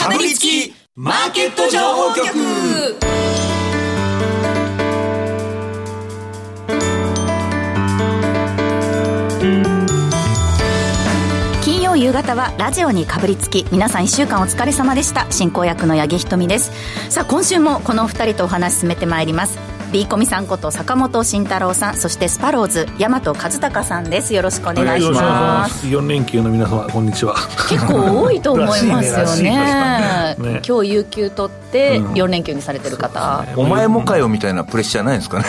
かぶりつきマーケット情報局。金曜夕方はラジオにかぶりつき皆さん1週間お疲れ様でした。進行役の八木ひとみです。さあ今週もこのお二人とお話進めてまいります。B コミさんこと坂本慎太郎さんそしてスパローズ大和和孝さんです。よろしくお願いします。4連休の皆様こんにちは。結構多いと思いますよね。ねね。今日有給取って4連休にされてる方、お前もかよみたいなプレッシャーないんですかね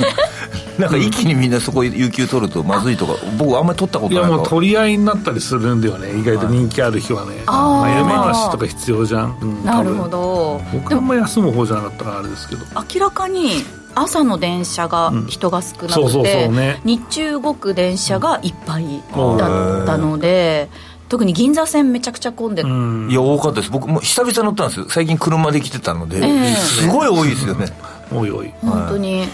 なんか一気にみんなそこ有給取るとまずいとか僕あんまり取ったこいやとないか。らもう取り合いになったりするんだよね。意外と人気ある日はね、あー。まあ、山梨とか必要じゃん、うん。なるほど。僕あんま休む方じゃなかったからあれですけど。明らかに朝の電車が人が少なくてそうね。日中動く電車がいっぱいだったので特に銀座線めちゃくちゃ混んでる、うん。いや多かったです。僕も久々乗ったんですよ。最近車で来てたので、ええ。すごい多いですよね。おいおい。本当に。い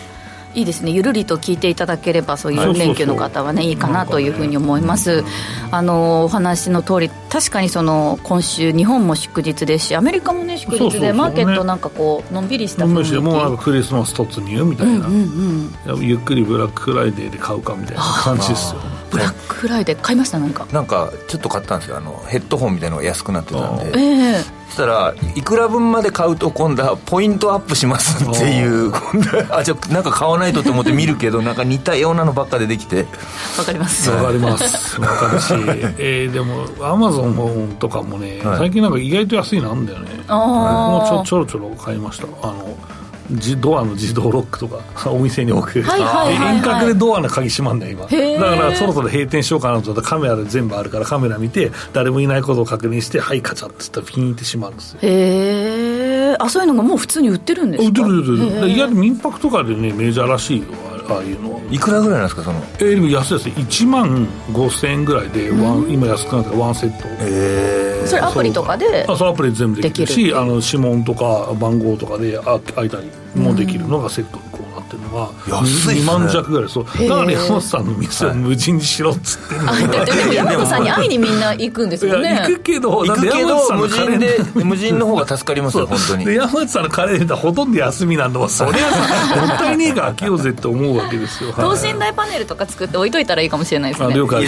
いですね。ゆるりと聞いていただければそういう4連休の方はねいいかなというふうに思います。あのお話の通り確かにその今週日本も祝日ですしアメリカもね祝日でマーケットなんかこうのんびりした雰囲気。もうクリスマス突入みたいな、うんうんいやゆっくりブラックフライデーで買うかみたいな感じですよブラックフライデー買いました？なんか。なんかちょっと買ったんですよ。あのヘッドホンみたいなのが安くなってたんで。ええ。そしたらいくら分まで買うと今度はポイントアップしますっていう今度はあじゃあなんか買わないとって思って見るけど なんか似たようなのばっか出てきて。わかります。わかります。わかるし、えーでもアマゾンとかもね、はい。最近なんか意外と安いのあんだよね。僕あもちょーちょろちょろ買いました。あの自ドアの自動ロックとか お店に置く、はいはいはいはい。遠隔でドアの鍵閉まんね今。だからそろそろ閉店しようかなと思ったらカメラで全部あるからカメラ見て誰もいないことを確認してはいカチャッつったらピーンって閉まるんですよ。へえあそういうのがもう普通に売ってるんですか？売ってる売ってる。意外と民泊とかでねメジャーらしいよあああいうの？いくらぐらいなんですかその？えーでも安いですね。1万5000円ぐらいでワン、今安くなったからワンセット。えそれアプリとかであそのアプリで全部できる。できるしあの指紋とか番号とかであ開いたりもできるのがセットにこうなってるのが安いっすね。2万弱ぐらい。そう。だから山本さんの店を無人にしろっつってんの。あだってでも山本さんに会いにみんな行くんですいよね。や行くけど行くけど無人で無人の方が助かりますよ本当に。で山本さんのカレーだほとんど休みなんだもんそりゃさもったいねえから開けようぜって思うわけですよ。等はい。身大パネルとか作って置いといたらいいかもしれないですね。あ了解。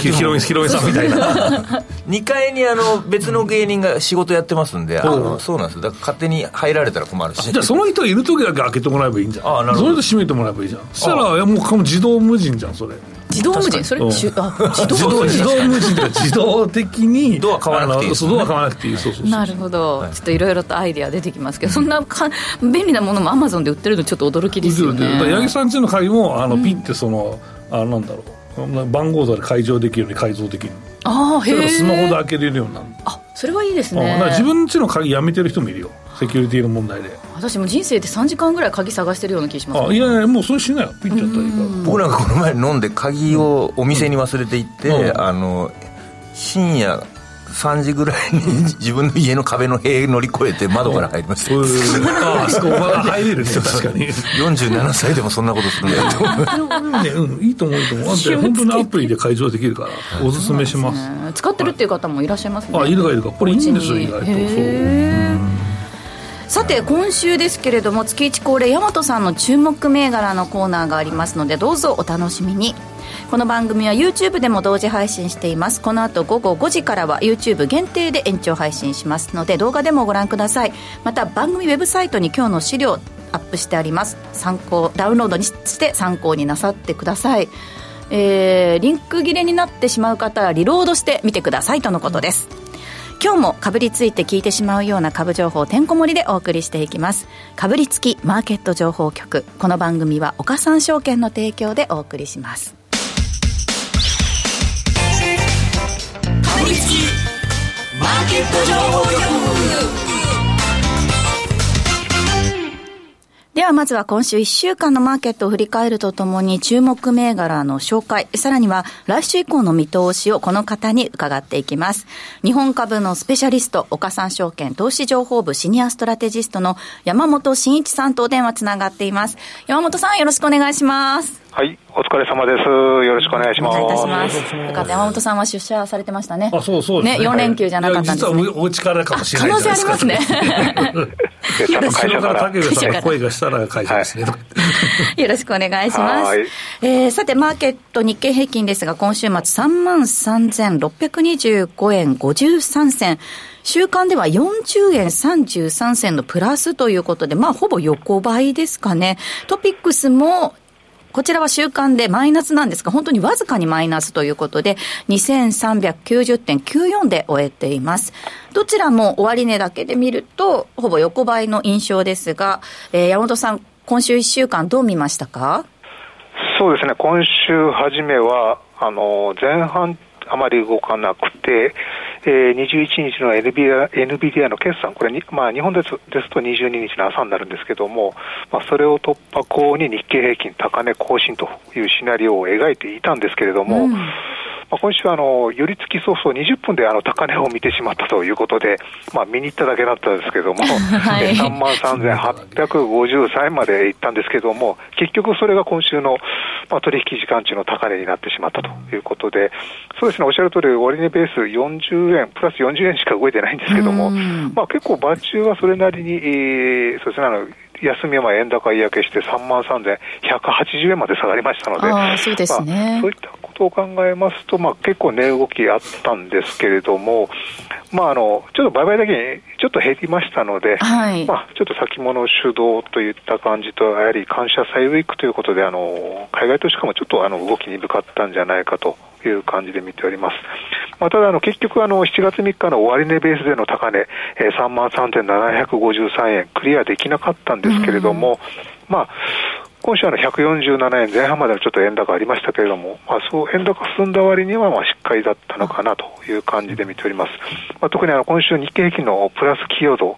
さんみたいな。2階にあの別の芸人が仕事やってますんでそうなんです。だから勝手に入られたら困るし。じゃあその人がいる時だけ開けてもらえばいいんじゃん。あなるほど。それで閉めてもらえばいいじゃん。そしたらいやもうこの自動無人じゃんそれ。自動無人？それうん。あ自動 自動無人？自動無人が自動的にドア買わなくていいうドア買わなくていい。そうそうそうなるほど、ちょっといろいろとアイデア出てきますけど、そんなか便利なものもアマゾンで売ってるのちょっと驚きですよね。八木さんちの鍵もあの、ピッてそのあなんだろう。番号とかで解錠できるように改造できるああへえスマホで開けれるようになるあそれはいいですうん。だねから自分ちの鍵やめてる人もいるよセキュリティの問題で。私も人生で3時間ぐらい鍵探してるような気します。あいやいやもうそれしないよ。ピッちゃったらいいから僕なんかこの前飲んで鍵をお店に忘れて行って、うん。あの深夜3時ぐらいに自分の家の壁の塀乗り越えて窓から入りました、うん。ああそこが入れるね。確かに。47歳でもそんなことするんだよ。ね、うん、いいと思ういいと思う。あんた本当にアプリで解錠できるからおすすめします。ね。使ってるっていう方もいらっしゃいますね。あいるかいるか。これいいんですよ意外と。へーさて今週ですけれども月一恒例大和さんの注目銘柄のコーナーがありますのでどうぞお楽しみに。この番組は YouTube でも同時配信しています。この後午後5時からは YouTube 限定で延長配信しますので動画でもご覧ください。また番組ウェブサイトに今日の資料アップしてあります。参考ダウンロードにして参考になさってください。えーリンク切れになってしまう方はリロードしてみてくださいとのことです。今日もかぶりついて聞いてしまうような株情報をてんこ盛りでお送りしていきます。かぶりつきマーケット情報局。この番組は岡三証券の提供でお送りします。かぶりつきマーケット情報局。ではまずは今週1週間のマーケットを振り返るとともに注目銘柄の紹介、さらには来週以降の見通しをこの方に伺っていきます。日本株のスペシャリスト、岡三証券投資情報部シニアストラテジストの山本慎一さんとお電話つながっています。山本さんよろしくお願いします。はい、お疲れ様です。よろしくお願いします。お願いいたします。よかった、山本さんは出社されてましたね。あ、そうそうね。ね、4連休じゃなかったんですね。実はお家からかもしれない可能性ありますね。ちゃんと会社から竹部さんの声がしたら会社ですね。よろしくお願いします。えー、さて、マーケット日経平均ですが、今週末3万3625円53銭。週間では40円33銭のプラスということで、まあ、ほぼ横ばいですかね。トピックスもこちらは週間でマイナスなんですが、本当にわずかにマイナスということで、2390.94で終えています。どちらも終値だけで見ると、ほぼ横ばいの印象ですが、えー、山本さん、今週1週間どう見ましたか？そうですね、今週初めは、あの、前半あまり動かなくて、えー、21日の NVIDIA, NVIDIA の決算、これに、まあ、日本ですですと22日の朝になるんですけども、まあ、それを突破口に日経平均高値更新というシナリオを描いていたんですけれども、うん。まあ、今週はあの、寄り付き早々20分であの高値を見てしまったということで、まあ、見に行っただけだったんですけども、はい、3万3853円まで行ったんですけども、結局それが今週の、まあ、取引時間中の高値になってしまったということで、そうですね、おっしゃる通り、終値ベース40円、プラス40円しか動いてないんですけども、まあ、結構、場中はそれなりに、えー、そうですね、あの休みは円高嫌気して3万3180円まで下がりましたので、そうですね、まあ、そういったことを考えますと、まあ、結構値動きあったんですけれども、まあ、あのちょっと売買だけにちょっと減りましたので、はい、まあ、ちょっと先物主導といった感じと、やはり感謝祭ウィークということで、あの海外投資家もちょっとあの動きに向かったんじゃないかという感じで見ております。まあ、ただあの、結局あの、7月3日の終値ベースでの高値、えー、3万3753円、クリアできなかったんですけれども、まあ、今週は147円前半まではちょっと円高ありましたけれども、まあ、そう円高進んだ割にはまあしっかりだったのかなという感じで見ております。まあ、特にあの今週日経平均のプラス寄与度、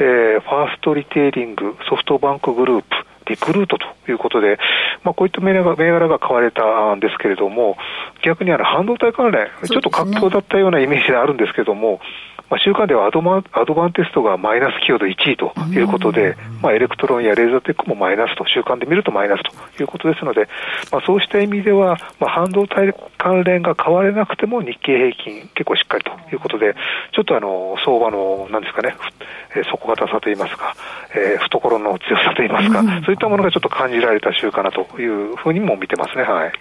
えー、ファーストリテイリング、ソフトバンクグループ、リクルートということで、まあ、こういった銘柄銘柄が買われたんですけれども、逆にあの半導体関連、ちょっと活況だったようなイメージであるんですけれども、まあ、週間ではアドバンアドバンテストがマイナス寄与度1位ということで、まあ、エレクトロンやレーザーテックもマイナスと、週間で見るとマイナスということですので、まあ、そうした意味では、まあ、半導体関連が買われなくても日経平均結構しっかりということで、ちょっとあの相場の、なんですかね、えー、底堅さといいますか、えー、懐の強さといいますか、そういったものがちょっと感じられた週かなというふうにも見てますね。はい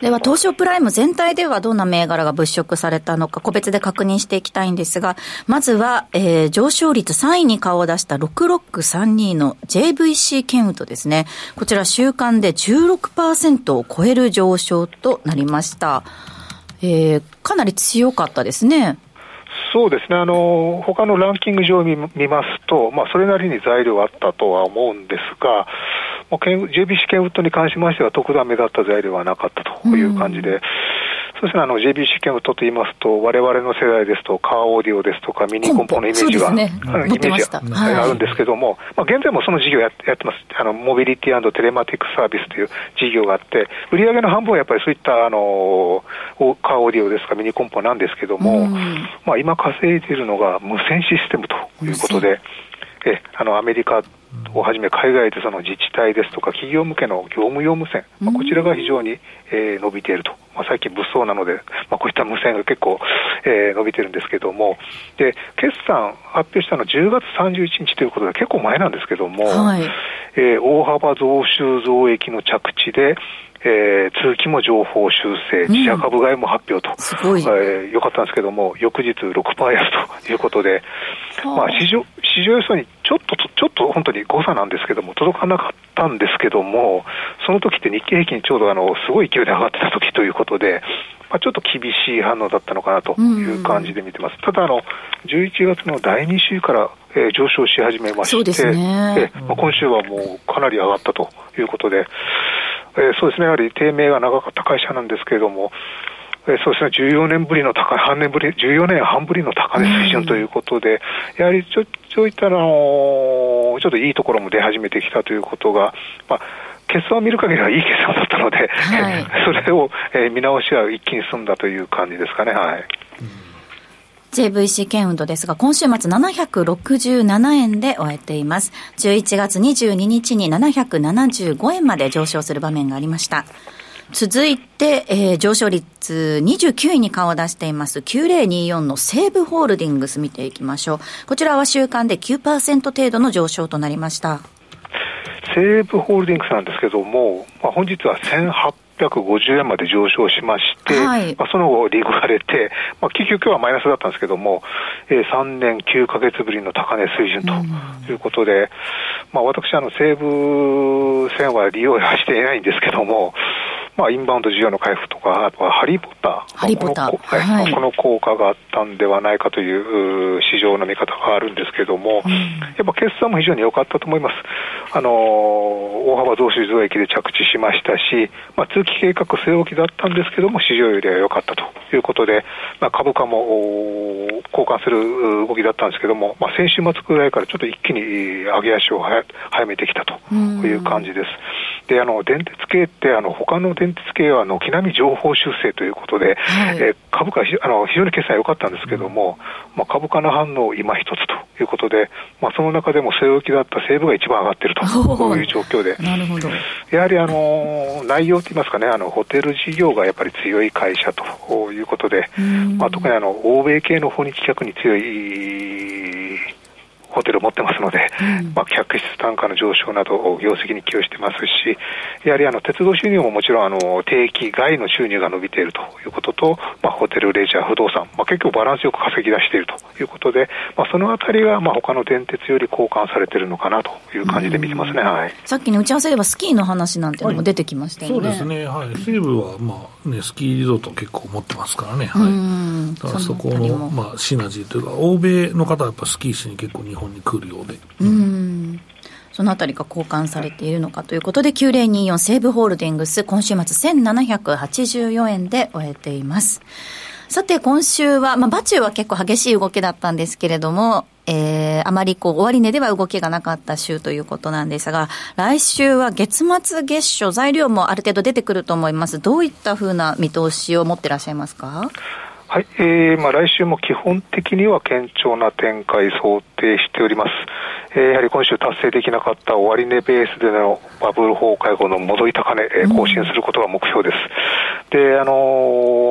では、東証プライム全体ではどんな銘柄が物色されたのか、個別で確認していきたいんですが、まずは、えー、上昇率3位に顔を出した6632の JVC ケンウッドですね。こちら週間で16%を超える上昇となりました。えー、かなり強かったですね。そうですね、あの他のランキング上見見ますと、まあ、それなりに材料あったとは思うんですが、まあ、JBC ケンウッドに関しましては、特段目立った材料はなかったという感じで、うん。そうですね、あの JBC ケムトと言いますと、われわれの世代ですと、カーオーディオですとか、ミニコンポのイメージが、ね、あのイメージがあるんですけども、はい、まあ、現在もその事業ややってます。あの、モビリティテレマティックサービスという事業があって、売上の半分はやっぱりそういったあのカーオーディオですとか、ミニコンポなんですけども、まあ、今稼いでいるのが無線システムということで、えあのアメリカをはじめ海外でその自治体ですとか企業向けの業務用無線、まあ、こちらが非常に、えー、伸びていると、まあ、最近物騒なので、まあ、こういった無線が結構、えー、伸びてるんですけども。で決算発表したのは10月31日ということで結構前なんですけども、はい、えー、大幅増収増益の着地でえー、通期も情報修正、自社株買いも発表と、すごい、えー、よかったんですけども、翌日6%安ということで、まあ、市場市場予想にちょっと、ちょっと本当に誤差なんですけども、届かなかったんですけども、その時って日経平均ちょうどあのすごい勢いで上がってた時ということで、まあ、ちょっと厳しい反応だったのかなという感じで見てます。ただあの、11月の第2週から、えー、上昇し始めまして、ね、えまあ、今週はもうかなり上がったということで、えー、そうですね、やはり低迷が長かった会社なんですけれども、えー、そうですね、14年ぶりの高い、半年ぶり、14年半ぶりの高値水準ということで、やはりちょ、そういったののちょっといいところも出始めてきたということが、まあ、決算を見る限りはいい決算だったので、はい、それを、えー、見直しは一気に済んだという感じですかね。はい。JVC ケンウッドですが、今週末767円で終えています。11月22日に775円まで上昇する場面がありました。続いて、えー、上昇率29位に顔を出しています9024の西武ホールディングス見ていきましょう。こちらは週間で9%程度の上昇となりました。西武ホールディングスなんですけども、まあ、本日は1800 1850円まで上昇しまして、はい、まあ、その後、リグがれて、まあ、結局今日はマイナスだったんですけども、えー、3年9か月ぶりの高値水準ということで、うん、まあ、私、あの西武線は利用はしていないんですけども、まあ、インバウンド需要の回復とか、あとはハリー・ポッター、ハリーポッター、はい、この効果があったんではないかという市場の見方があるんですけれども、うん、やっぱ決算も非常に良かったと思います。あの大幅増収増益で着地しましたし、まあ、通期計画据え置きだったんですけども、市場よりは良かったということで、まあ、株価も交換する動きだったんですけども、まあ、先週末くらいからちょっと一気に上げ足を早めてきたという感じです。であの電鉄系ってあの他の電鉄系は軒並み情報修正ということで、はい、え株価あの非常に決算良かったんですけども、まあ、株価の反応今一つということで、まあ、その中でも据え置きだった西武が一番上がっているとこういう状況で、なるほど。やはりあの内容といいますかね、あのホテル事業がやっぱり強い会社ということで、まあ、特にあの欧米系の訪日客に強いホテルを持ってますので、うん、まあ、客室単価の上昇など、業績に寄与してますし、やはりあの鉄道収入ももちろんあの定期外の収入が伸びているということと、まあ、ホテル、レジャー、不動産、まあ、結局バランスよく稼ぎ出しているということで、まあ、そのあたりがまあ他の電鉄より交換されているのかなという感じで見てますね、はい、さっきの打ち合わせではスキーの話なんてのも出てきましたよね、はい、そうですね、はい、西武は、まあね、スキーリゾート結構持ってますからね、はい、だからそこの、まあ、シナジーというか、欧米の方はやっぱスキーしに結構日本に来るようで。うんそのあたりが交換されているのかということで、9024西武ホールディングス、今週末1784円で終えています。さて、今週は、まあ、バチューは結構激しい動きだったんですけれども、えー、あまりこう、終値では動きがなかった週ということなんですが、来週は月末月初、材料もある程度出てくると思います。どういったふうな見通しを持ってらっしゃいますか？はい、えーまあ、来週も基本的には堅調な展開想定しております。えー、やはり今週達成できなかった終値ベースでのバブル崩壊後の戻り高値、えー、更新することが目標です。で、あの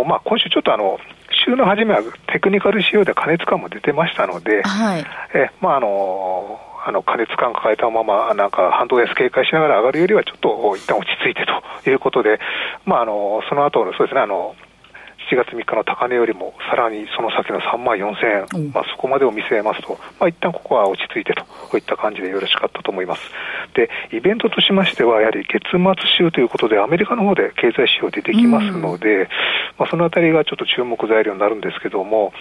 ー、まあ、今週ちょっとあの、週の初めはテクニカル仕様で加熱感も出てましたので、はい、えまああのあの加熱感抱えたまま、なんか半導体警戒しながら上がるよりは、ちょっと一旦落ち着いてということで、まあ、あのその後そうですね、あの7月3日の高値よりもさらにその先の3万4000円、うん、まあ、そこまでを見据えますと、まあ一旦ここは落ち着いてとこういった感じでよろしかったと思います。で、イベントとしましては、やはり月末週ということで、アメリカの方で経済指標出てきますので、うん、まあ、そのあたりがちょっと注目材料になるんですけども、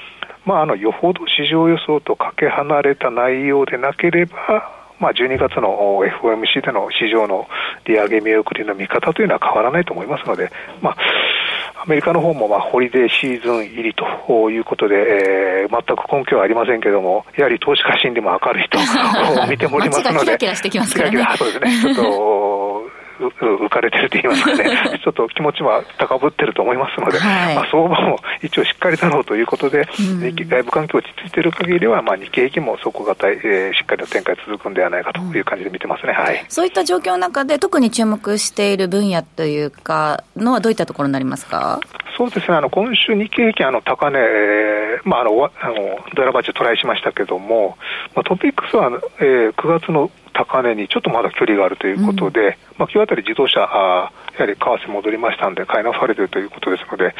まあ、あのよほど市場予想とかけ離れた内容でなければ、まあ、12月の FOMC での市場の利上げ見送りの見方というのは変わらないと思いますので、まあ、アメリカの方もまあホリデーシーズン入りということで、えー、全く根拠はありませんけれども、やはり投資家心理も明るいと 見ておりますので、キラキラしてきますからね。そうですね。ちょっと浮かれてると言いますかね、ちょっと気持ちは高ぶってると思いますので、はい、まあ、相場も一応しっかりだろうということで、うん、外部環境落ち着いている限りは、まあ、日経平均も底堅い、えー、しっかりと展開続くんではないかという感じで見てますね、はい、そういった状況の中で、特に注目している分野というか、のはどういったところになりますか？そうですね、あの今週、日経平均、あの高値、えーまあ、あのあのドラバッチトライしましたけども、まあ、トピックスは、えー、9月の高値にちょっとまだ距離があるということで、うん、まあ、今日あたり自動車、あやはり為替戻りましたんで、買い直されているということですので、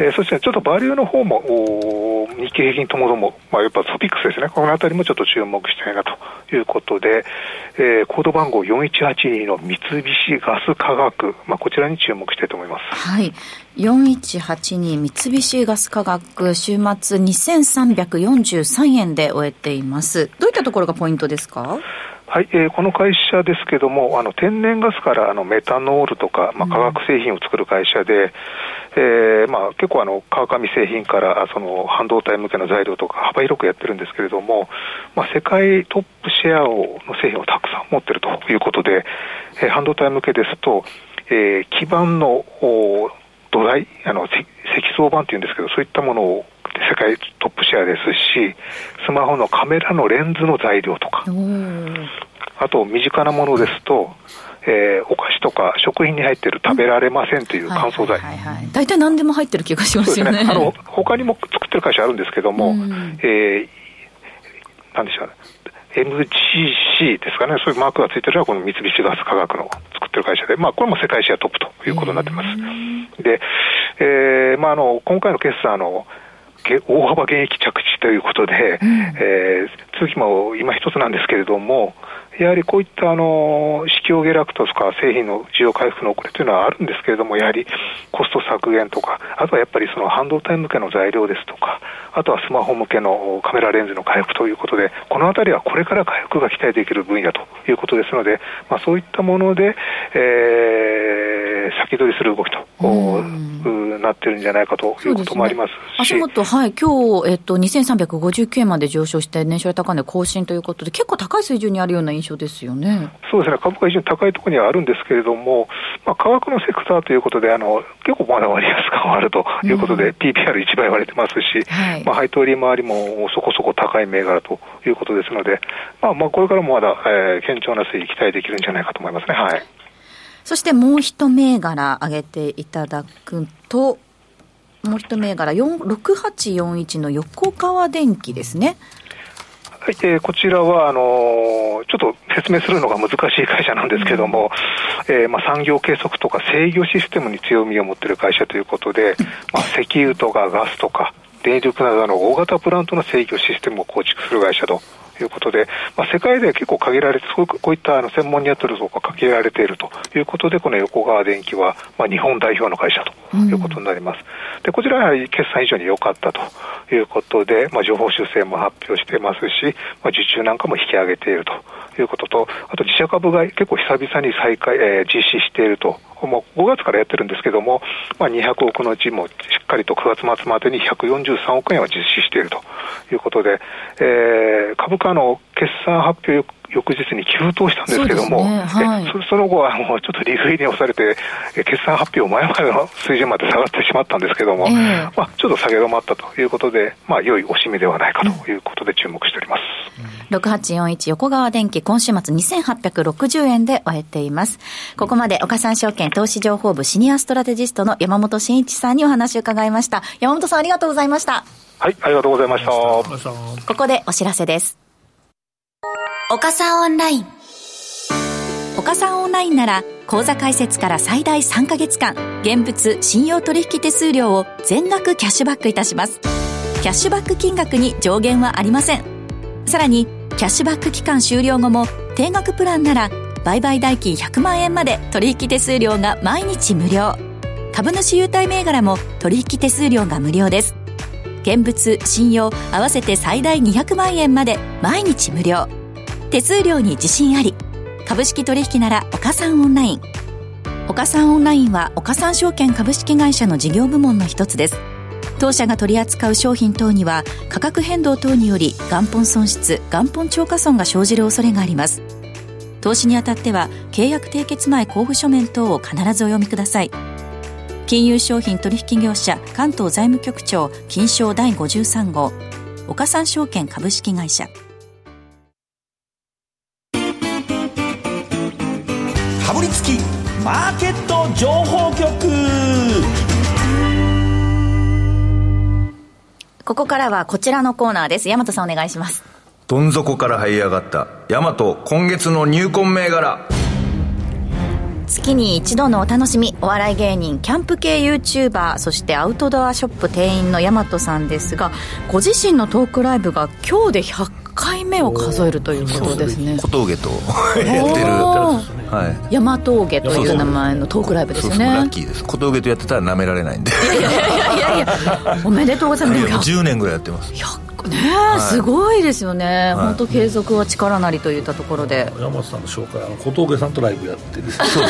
えー、そしてちょっとバリューの方も、日経平均ともども、まあ、やっぱトピックスですね、このあたりもちょっと注目したいなということで、えー、コード番号4182の三菱ガス化学、まあ、こちらに注目したいと思います。はい。4182三菱ガス化学、週末2343円で終えています。どういったところがポイントですか？はい、えー、この会社ですけども、あの天然ガスからあのメタノールとか、まあ、化学製品を作る会社で、うん、えーまあ、結構あの川上製品からその半導体向けの材料とか幅広くやってるんですけれども、まあ、世界トップシェアをの製品をたくさん持ってるということで、えー、半導体向けですと、えー、基板の土台あの積層板っていうんですけどそういったものを世界トップシェアですしスマホのカメラのレンズの材料とか。あと身近なものですとえー、お菓子とか食品に入ってる食べられませんという乾燥剤、大体何でも入ってる気がしますよね、ね、あの他にも作ってる会社あるんですけども、うん、えー、なんでしょうね。MGC ですかね、そういうマークがついてるのは、この三菱ガス化学の作ってる会社で、まあ、これも世界シェアトップということになってます。で、えーまあ、あの今回の決算の大幅減益着地ということで、うん、えー、通期も今一つなんですけれども、やはりこういったあの市況下落とか製品の需要回復の遅れというのはあるんですけれども、やはりコスト削減とか、あとはやっぱりその半導体向けの材料ですとか、あとはスマホ向けのカメラレンズの回復ということで、このあたりはこれから回復が期待できる分野ということですので、まあ、そういったもので、えー、先取りする動きと。なってるんじゃないかということもありますし、ね、足元、はい、今日えっと2359円まで上昇して、年初来高値更新ということで、結構高い水準にあるような印象ですよね。そうですね、株価、非常に高いところにはあるんですけれども、まあ、価格のセクターということで、あの結構まだ割安感はあるということで、うん、PPR1 倍割れてますし、はい、まあ、配当利回りもそこそこ高い銘柄ということですので、まあ、まあこれからもまだ、えー、堅調な推移期待できるんじゃないかと思いますね。はいそしてもう一銘柄挙げていただくと、もう一銘柄、6841の横川電機ですね。はい、えー、こちらはあのー、ちょっと説明するのが難しい会社なんですけれども、うん、えー、まあ、産業計測とか制御システムに強みを持っている会社ということで、まあ、石油とかガスとか電力などの大型プラントの制御システムを構築する会社ということで、まあ、世界では結構限られて、こういったあの専門にやってるとこが限られているということで、この横川電機は、まあ、日本代表の会社ということになります。うん、でこちらは決算以上に良かったということで、まあ、情報修正も発表していますし、まあ、受注なんかも引き上げているということと、あと自社株が結構久々に再開、えー、実施しているともう5月からやってるんですけども、まあ、200億のうちもしっかりと9月末までに143億円は実施しているということで、えー、株価の決算発表翌日に急騰したんですけども、ねはい、その後はもうちょっと利食いに押されて、決算発表前までの水準まで下がってしまったんですけども、えー、まあ、ちょっと下げ止まったということで、まあ、良いおしめではないかということで注目しております。6841横川電機、今週末2860円で終えています。ここまで岡三証券投資情報部シニアストラテジストの山本慎一さんにお話を伺いました。山本さんありがとうございました。はい、ありがとうございました。ここでお知らせです。岡三オンライン。岡三オンラインなら、口座開設から最大3ヶ月間、現物信用取引手数料を全額キャッシュバックいたします。キャッシュバック金額に上限はありません。さらに、キャッシュバック期間終了後も、定額プランなら、売買代金100万円まで取引手数料が毎日無料。株主優待銘柄も取引手数料が無料です。現物、信用、合わせて最大200万円まで毎日無料。手数料に自信あり。株式取引なら岡三オンライン。岡三オンラインは岡三証券株式会社の事業部門の一つです。当社が取り扱う商品等には価格変動等により元本損失元本超過損が生じる恐れがあります投資にあたっては契約締結前交付書面等を必ずお読みください金融商品取引業者関東財務局長金賞第53号岡三証券株式会社ここからはこちらのコーナーです。大和さんお願いします。どん底から這い上がった大和今月の入魂銘柄月に一度のお楽しみお笑い芸人キャンプ系 YouTuber そしてアウトドアショップ店員の大和さんですがご自身のトークライブが今日で100回目を数えるということですね。小峠とやってる、はい、山峠という名前のトークライブですよね。ラッキーです。小峠とやってたらなめられないんで。いやいやいやいやおめでとうございます。10年ぐらいやってますねえ、すごいですよね、本当継続は力なりといったところで。山本さんの紹介あの小峠さんとライブやってる。そう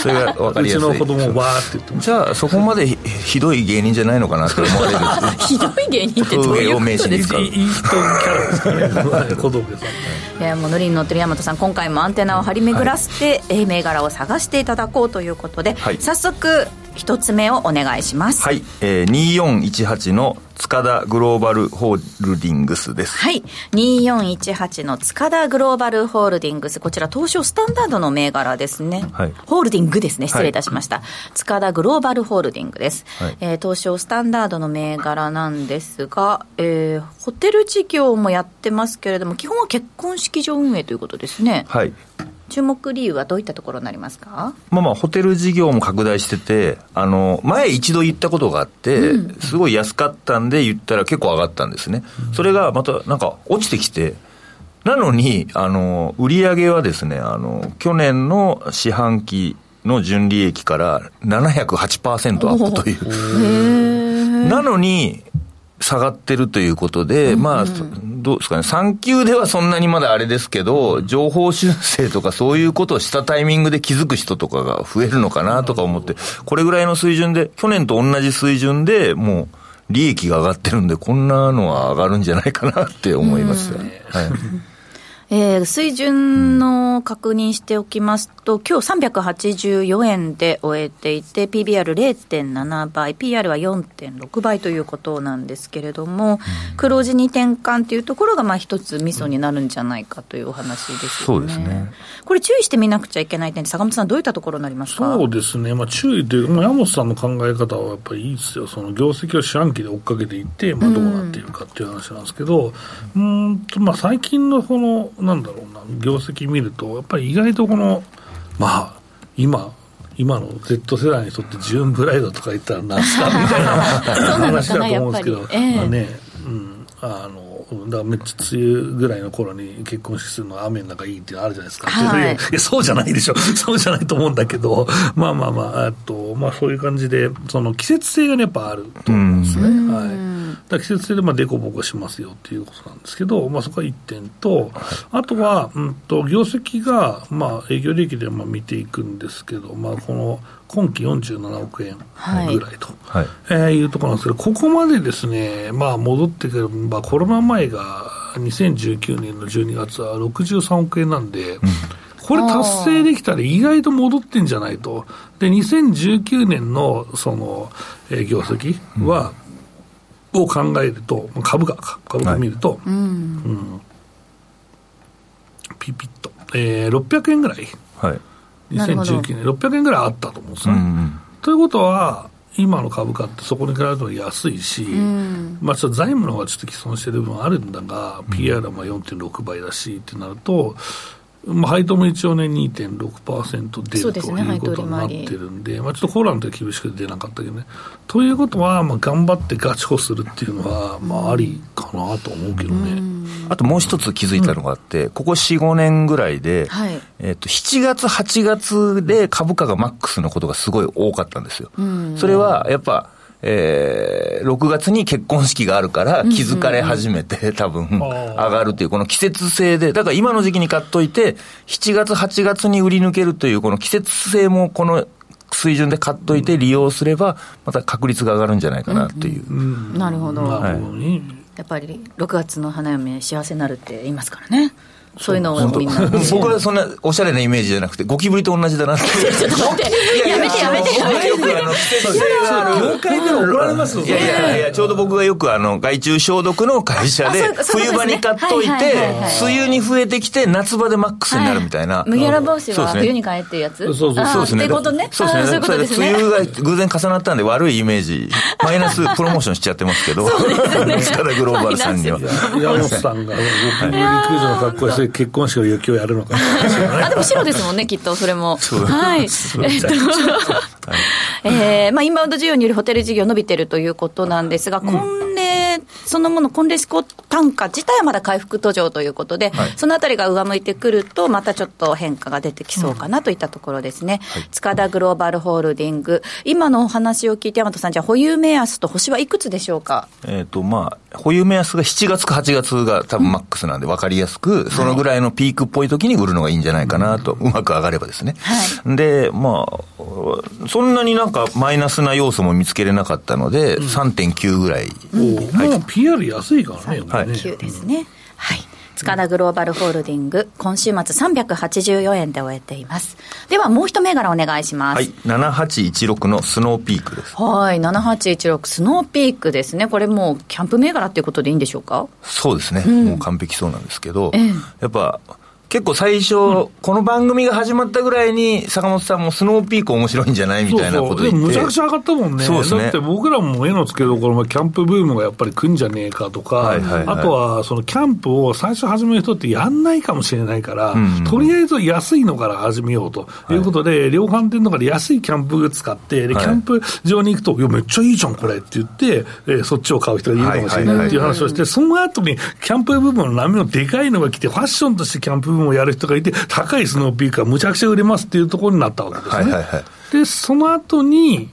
それが分かりやすいうちの子供もわーって言ってじゃあそこまでひひどい芸人じゃないのかなって思われる。ひどい芸人ってどういうことですか？たいいい人キャラですかね。小峠さんいやもうノリに乗ってる大和さん今回もアンテナを張り巡らせて、え銘柄を探していただこうということで、はい。早速一つ目をお願いしますはい、えー、2418の塚田グローバルホールディングスですはい。2418の塚田グローバルホールディングス。こちら東証スタンダードの銘柄ですね。はいホールディングですね。失礼いたしました。塚田グローバルホールディングです。はいえー東証スタンダードの銘柄なんですが、えーホテル事業もやってますけれども、基本は結婚式場運営ということですね。はい注目理由はどういったところになりますか？まあまあ、ホテル事業も拡大してて、あの、前一度言ったことがあって、すごい安かったんで言ったら結構上がったんですね。それがまたなんか落ちてきて、なのに、あの、売上はですね、あの、去年の四半期の純利益から708%アップという。なのに、下がってるということで、まあ、どうですかね、3級ではそんなにまだあれですけど、情報修正とかそういうことをしたタイミングで気づく人とかが増えるのかなとか思って、これぐらいの水準で、去年と同じ水準でもう、利益が上がってるんで、こんなのは上がるんじゃないかなって思いますよね。はいえー水準の確認しておきますと、今日384円で終えていて、PBR0.7 倍、PR は4.6倍ということなんですけれども、黒字に転換というところが、まあ一つミソになるんじゃないかというお話ですよね。そうですね。これ注意してみなくちゃいけない点坂本さんどういったところになりますか？そうですね、まあ、注意というか、まあ、山本さんの考え方はやっぱりいいですよ、その業績を四半期で追っかけていって、まあ、どうなっているかっていう話なんですけど、うーんとまあ、最近のこの、なんだろうな、業績見ると、やっぱり意外とこの、まあ、今、今の Z 世代にとってジューンブライドとか言ったらなんすか みたいな話だと思うんですけど、ええまあね、うん、あの、だからめっちゃ梅雨ぐらいの頃に結婚式するのは雨の中いいっていうのあるじゃないですか。はいいやそうじゃないでしょ。そうじゃないと思うんだけど、まあまあまあ、えっと、まあそういう感じで、その季節性がね、やっぱあると思うんですね。はい。だ季節性でまあデコボコしますよっていうことなんですけど、まあそこは1点と、あとは、うんと、業績が、まあ営業利益でまあ見ていくんですけど、まあこの今期47億円ぐらいと。はいえーいうところなんですけど、ここまでですね、まあ、戻ってくれば、コロナ前が2019年の12月は63億円なんで、これ達成できたら意外と戻ってんじゃないと。で、2019年のその、えー業績は、を考えると、株価か、株価見ると、うん。ピピッと、えー、600円ぐらい、はい。なるほど。2019年、600円ぐらいあったと思うんですね。うんうん。ということは、今の株価ってそこに比べると安いし、まあ、ちょっと財務の方がちょっと既存してる部分あるんだが、PR はまあ4.6倍だしってなると、まあ、配当も一応ね、2.6%出るということになってるんで、まあ、ちょっとコロナの時厳しくて出なかったけどね。ということは、まあ、頑張ってガチホするっていうのは、まあ、ありかなと思うけどね。あともう一つ気づいたのがあって、ここ4、5年ぐらいで、はいえっと、7月、8月で株価がマックスのことがすごい多かったんですよ。それは、やっぱ、えー、6月に結婚式があるから気づかれ始めて、多分、上がるっていう、この季節性で、だから今の時期に買っといて、7月、8月に売り抜けるという、この季節性もこの水準で買っといて利用すれば、また確率が上がるんじゃないかなっていう。なるほど。なるほどね。やっぱり6月の花嫁幸せになるって言いますからね。そういうのをみんな。僕はそんなおしゃれなイメージじゃなくて、ゴキブリと同じだなって。ちょっと待って、やめてやめてやめて。よくあの、季節性がある業界では怒られますよいやいやいや、ちょうど僕がよくあの、外注消毒の会社で冬場に買っといてはい、梅雨に増えてきて、夏場でマックスになるみたいな。麦わら帽子は冬に買えっていうやつ？そうそうそうですね。ってことね。そうですね。そういうことですね。それで梅雨が偶然重なったんで悪いイメージ、マイナスプロモーションしちゃってますけど、スカダグローバルさんには。山本さんが、僕、陸上の格好して結婚式を今日やるのかあ、でも白ですもんね、きっと、それも。はい。えっと、えーまあ、インバウンド需要によりホテル事業伸びてるということなんですが、婚礼値そのもの、コンレシコ単価自体はまだ回復途上ということで、はいそのあたりが上向いてくると、またちょっと変化が出てきそうかなといったところですね。塚田グローバルホールディング、今のお話を聞いて、大和さん、じゃあ保有目安と星はいくつでしょうか？えっ、と、まあ、保有目安が7月か8月が多分マックスなんで分かりやすく、そのぐらいのピークっぽい時に売るのがいいんじゃないかなと、うまく上がればですね。で、まあ、そんなになんかマイナスな要素も見つけれなかったので、3.9ぐらい。もう PR 安いからね、これね9ですね。はい。塚田グローバルホールディング、今週末384円で終えています。では、もう一銘柄お願いします。はい、7816のスノーピークです。はい、7816スノーピークですね。これもうキャンプ銘柄っていうことでいいんでしょうか？そうですね、もう完璧そうなんですけど、ええやっぱ、結構最初、この番組が始まったぐらいに、坂本さんもスノーピーク面白いんじゃないみたいなことそうそう。で言って。もむちゃくちゃ上がったもんね。そうですね。だって僕らも目の付けどころ、まあキャンプブームがやっぱり来んじゃねえかとか、はいはいはい。あとはそのキャンプを最初始める人ってやんないかもしれないから、んとりあえず安いのから始めようとい。うことで、量販店とかで安いキャンプグッズ買って、でキはい。ャンプ場に行くと、いや、めっちゃいいじゃん、これって言って、えーそっちを買う人がいるかもしれないっていう話をして、その後にキャンプブームの波のでかいのが来て、ファッションとしてキャンプブームをやる人がいて、高いスノーピークがむちゃくちゃ売れますっていうところになったわけですね。はいはいはい。で、その後に、ね。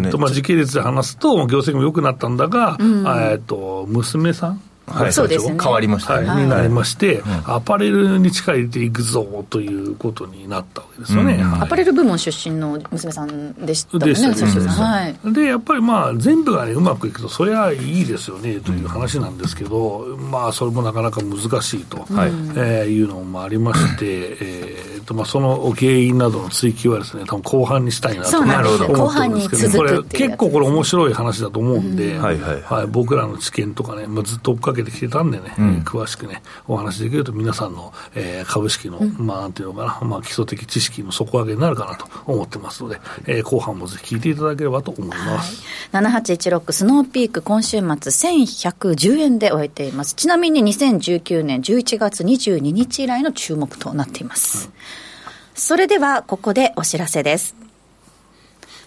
ーっと、まあ、時系列で話すと、業績も良くなったんだが、えーっと、娘さんはい、そうですね。変わりましたね。はい、になりまして、アパレルに力入れていくぞということになったわけですよね。うん。はい。アパレル部門出身の娘さんでしたもんね、でしたねそうです。はい。で、やっぱりまあ、全部がね、うまくいくと、そりゃいいですよね、という話なんですけど、まあ、それもなかなか難しいと、はい。えーいうのもありまして、えーと、まあ、その原因などの追及はですね、多分後半にしたいなとそうなんですよ。思ってるんですけど、これ後半に続くっていうやつ結構これ面白い話だと思うんで、はいはい。はい、僕らの知見とかね、まあ、ずっと追っかけてきてたんでね、詳しくね、お話しできると皆さんの、えー株式の、まあ、なんていうのかな、まあ、基礎的知識の底上げになるかなと思ってますので、えー後半もぜひ聞いていただければと思います。7816スノーピーク今週末1110円で終えています。ちなみに2019年11月22日以来の注目となっています。それではここでお知らせです。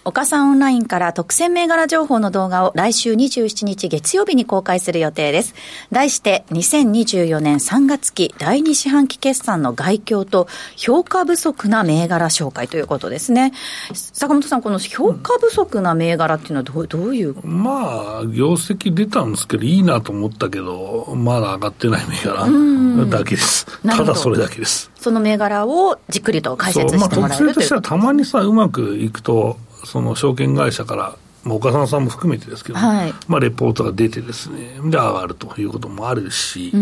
岡さんオンラインから特選銘柄情報の動画を来週27日月曜日に公開する予定です。題して2024年3月期第2四半期決算の概況と評価不足な銘柄紹介ということですね。坂本さん、この評価不足な銘柄っていうのはどうどういう？まあ、業績出たんですけど、いいなと思ったけど、まだ上がってない銘柄だけです。ただそれだけです。その銘柄をじっくりと解説してもらえるという特性としてはたまにさ、うまくいくと、その証券会社から、まあ、岡澤さんも含めてですけど、はい。まあ、レポートが出てですね、で、上がるということもあるし、い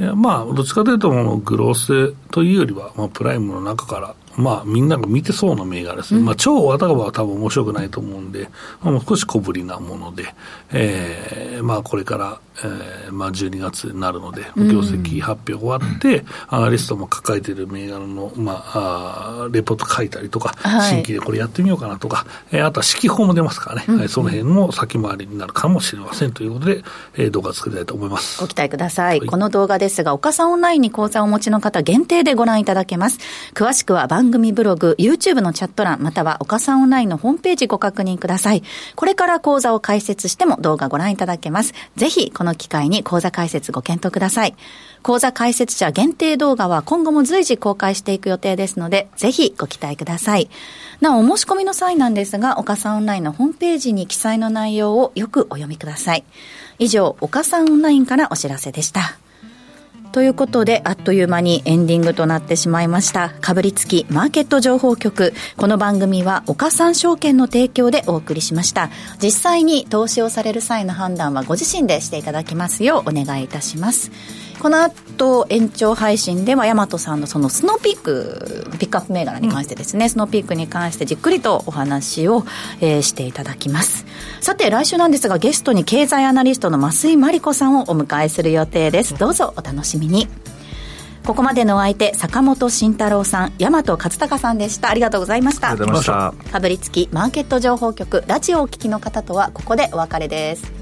やまあ、どっちかというと、もうグロースというよりは、まあ、プライムの中から、まあ、みんなが見てそうな銘柄ですね。まあ、超ワタガバは多分面白くないと思うんで、まあ、もう少し小ぶりなもので、えーまあ、これから、えーまあ、12月になるので、業績発表終わって、アナリストも抱えている銘柄の、まあ、あーレポート書いたりとか、はい新規でこれやってみようかなとか、えーあとは指揮法も出ますからね、はいその辺も先回りになるかもしれませんということで、えー動画作りたいと思いますご。期待ください。はいこの動画ですが、岡さんオンラインに講座をお持ちの方限定でご覧いただけます。詳しくは番組ブログ、YouTube のチャット欄、または岡さんオンラインのホームページご確認ください。これから講座を開設しても動画ご覧いただけます。ぜひ、この機会に講座開設ご検討ください。講座開設者限定動画は今後も随時公開していく予定ですので、ぜひご期待ください。なお、お申し込みの際なんですが、岡さんオンラインのホームページに記載の内容をよくお読みください。以上、岡さんオンラインからお知らせでした。ということで、あっという間にエンディングとなってしまいました。かぶりつきマーケット情報局。この番組は岡三証券の提供でお送りしました。実際に投資をされる際の判断はご自身でしていただきますようお願いいたします。この後、延長配信では、大和さんのそのスノーピーク、ピックアップ銘柄に関してですね、スノーピークに関してじっくりとお話を、えーしていただきます。さて、来週なんですが、ゲストに経済アナリストの増井真理子さんをお迎えする予定です。どうぞお楽しみに。ここまでのお相手、坂本慎太郎さん、大和勝孝さんでした。ありがとうございました。ありがとうございました。かぶりつきマーケット情報局、ラジオをお聞きの方とはここでお別れです。